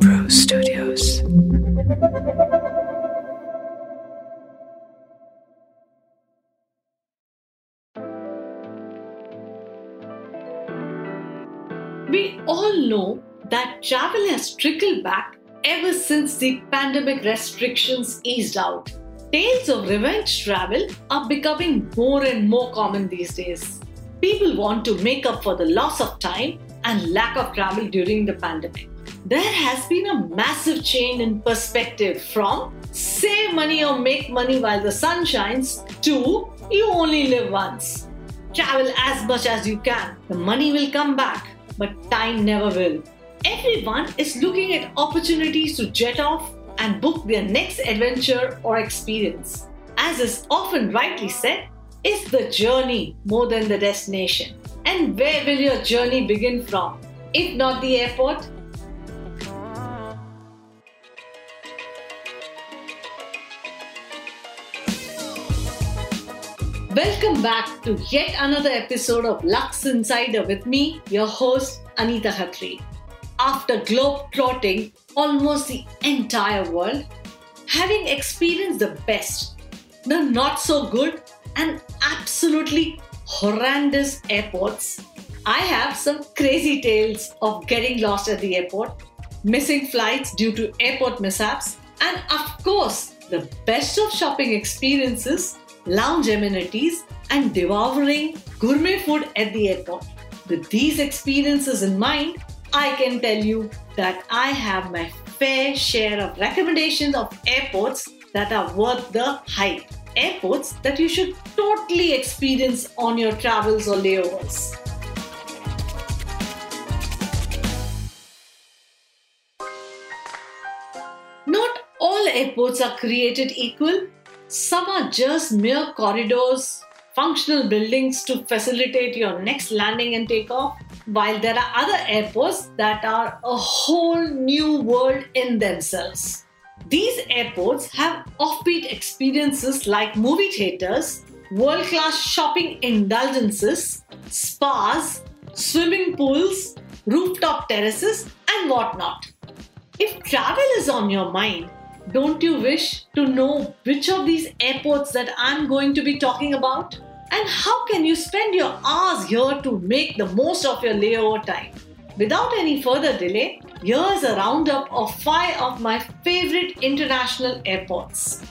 Pro Studios. We all know that travel has trickled back ever since the pandemic restrictions eased out. Tales of revenge travel are becoming more and more common these days. People want to make up for the loss of time and lack of travel during the pandemic. There has been a massive change in perspective from save money or make money while the sun shines to you only live once. Travel as much as you can. The money will come back, but time never will. Everyone is looking at opportunities to jet off and book their next adventure or experience. As is often rightly said, it's the journey more than the destination. And where will your journey begin from? If not the airport, Welcome back to yet another episode of Lux Insider with me, your host, Anita Khatri. After globe trotting almost the entire world, having experienced the best, the not so good, and absolutely horrendous airports, I have some crazy tales of getting lost at the airport, missing flights due to airport mishaps, and of course, the best of shopping experiences lounge amenities, and devouring gourmet food at the airport. With these experiences in mind, I can tell you that I have my fair share of recommendations of airports that are worth the hype. Airports that you should totally experience on your travels or layovers. Not all airports are created equal some are just mere corridors, functional buildings to facilitate your next landing and takeoff, while there are other airports that are a whole new world in themselves. These airports have offbeat experiences like movie theaters, world class shopping indulgences, spas, swimming pools, rooftop terraces, and whatnot. If travel is on your mind, don't you wish to know which of these airports that I'm going to be talking about? And how can you spend your hours here to make the most of your layover time? Without any further delay, here's a roundup of five of my favorite international airports.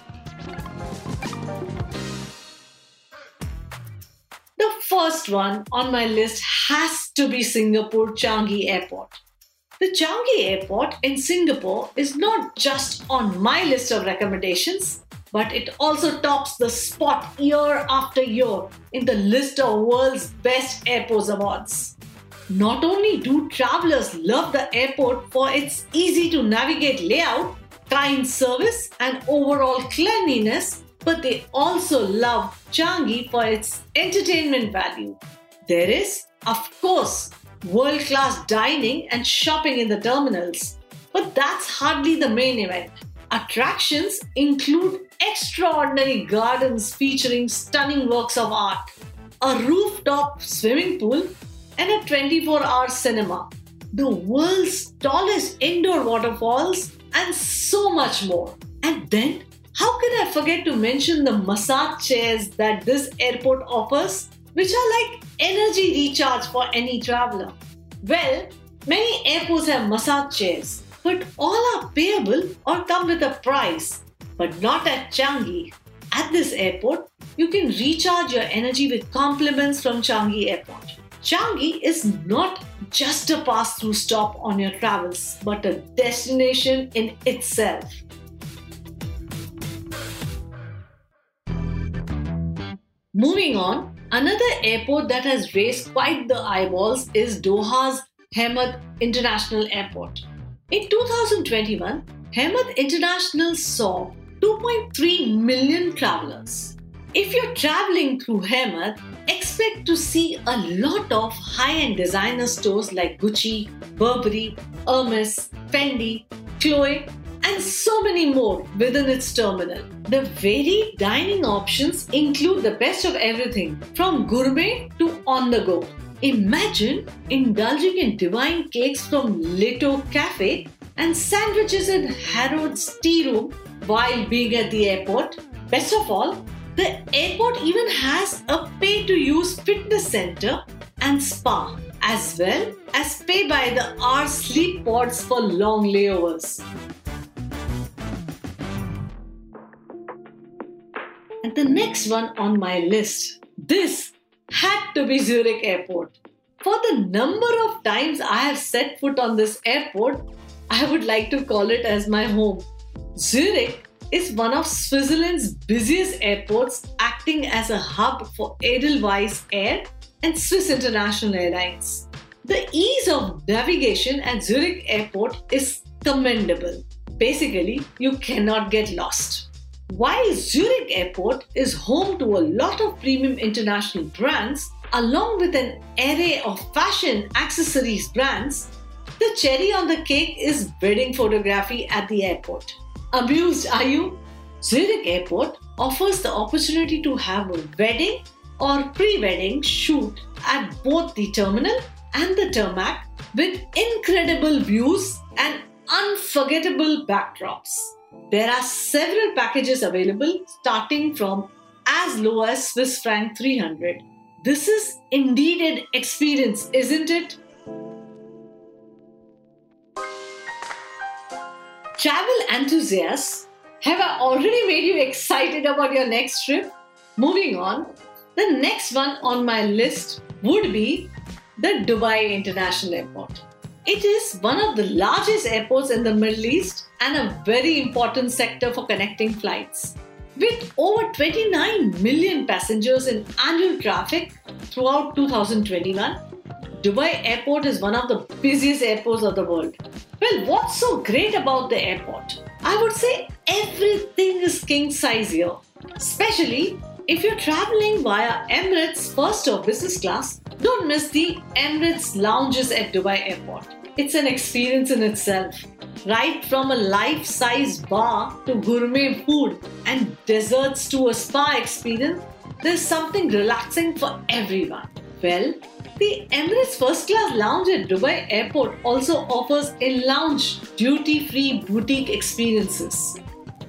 The first one on my list has to be Singapore Changi Airport. The Changi Airport in Singapore is not just on my list of recommendations, but it also tops the spot year after year in the list of world's best airports awards. Not only do travelers love the airport for its easy to navigate layout, kind service, and overall cleanliness, but they also love Changi for its entertainment value. There is, of course, world class dining and shopping in the terminals. But that's hardly the main event. Attractions include extraordinary gardens featuring stunning works of art, a rooftop swimming pool, and a 24 hour cinema, the world's tallest indoor waterfalls, and so much more. And then, how can I forget to mention the massage chairs that this airport offers? Which are like energy recharge for any traveler. Well, many airports have massage chairs, but all are payable or come with a price, but not at Changi. At this airport, you can recharge your energy with compliments from Changi Airport. Changi is not just a pass through stop on your travels, but a destination in itself. Moving on, Another airport that has raised quite the eyeballs is Doha's Hamad International Airport. In 2021, Hamad International saw 2.3 million travelers. If you're traveling through Hamad, expect to see a lot of high-end designer stores like Gucci, Burberry, Hermes, Fendi, Chloe, and so many more within its terminal. The varied dining options include the best of everything from gourmet to on the go. Imagine indulging in divine cakes from Leto Cafe and sandwiches in Harrods tea room while being at the airport. Best of all, the airport even has a pay to use fitness center and spa, as well as pay by the hour sleep pods for long layovers. The next one on my list, this had to be Zurich Airport. For the number of times I have set foot on this airport, I would like to call it as my home. Zurich is one of Switzerland's busiest airports, acting as a hub for Edelweiss Air and Swiss International Airlines. The ease of navigation at Zurich Airport is commendable. Basically, you cannot get lost. While Zurich Airport is home to a lot of premium international brands, along with an array of fashion accessories brands, the cherry on the cake is wedding photography at the airport. Amused, are you? Zurich Airport offers the opportunity to have a wedding or pre wedding shoot at both the terminal and the tarmac with incredible views and unforgettable backdrops. There are several packages available starting from as low as Swiss franc 300. This is indeed an experience, isn't it? Travel enthusiasts, have I already made you excited about your next trip? Moving on, the next one on my list would be the Dubai International Airport. It is one of the largest airports in the Middle East and a very important sector for connecting flights. With over 29 million passengers in annual traffic throughout 2021, Dubai Airport is one of the busiest airports of the world. Well, what's so great about the airport? I would say everything is king size here, especially if you're traveling via Emirates first or business class. Don't miss the Emirates lounges at Dubai Airport. It's an experience in itself. Right from a life size bar to gourmet food and desserts to a spa experience, there's something relaxing for everyone. Well, the Emirates First Class Lounge at Dubai Airport also offers in lounge duty free boutique experiences.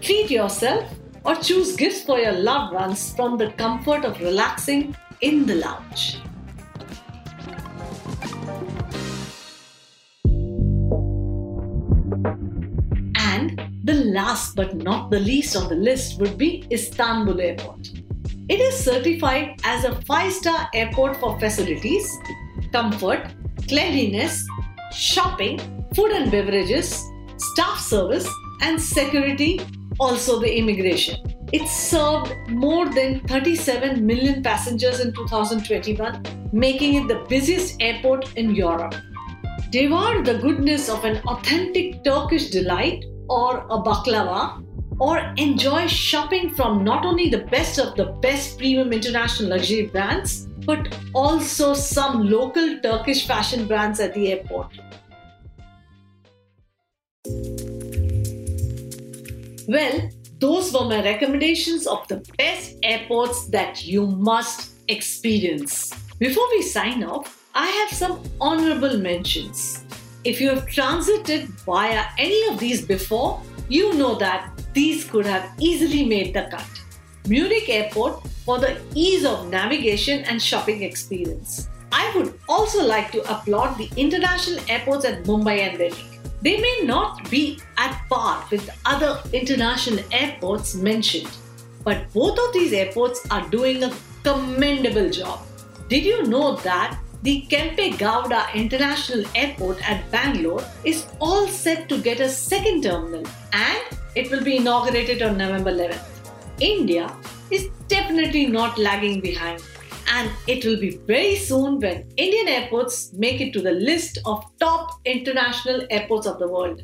Treat yourself or choose gifts for your loved ones from the comfort of relaxing in the lounge. And the last but not the least on the list would be Istanbul Airport. It is certified as a 5 star airport for facilities, comfort, cleanliness, shopping, food and beverages, staff service, and security, also the immigration. It served more than 37 million passengers in 2021, making it the busiest airport in Europe. Devour the goodness of an authentic Turkish delight or a baklava or enjoy shopping from not only the best of the best premium international luxury brands, but also some local Turkish fashion brands at the airport. Well, those were my recommendations of the best airports that you must experience. Before we sign off, I have some honorable mentions. If you have transited via any of these before, you know that these could have easily made the cut. Munich Airport for the ease of navigation and shopping experience. I would also like to applaud the international airports at Mumbai and Delhi. They may not be at par with other international airports mentioned, but both of these airports are doing a commendable job. Did you know that the Kempegowda International Airport at Bangalore is all set to get a second terminal and it will be inaugurated on November 11th. India is definitely not lagging behind and it will be very soon when Indian airports make it to the list of top international airports of the world.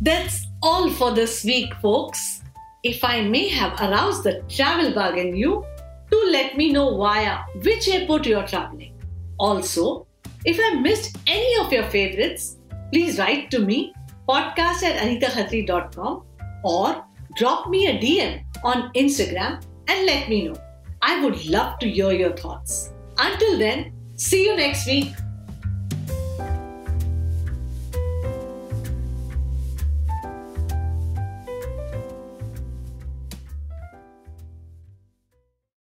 That's all for this week, folks if I may have aroused the travel bug in you, do let me know via which airport you are traveling. Also, if I missed any of your favorites, please write to me podcast at anitakhatri.com or drop me a DM on Instagram and let me know. I would love to hear your thoughts. Until then, see you next week.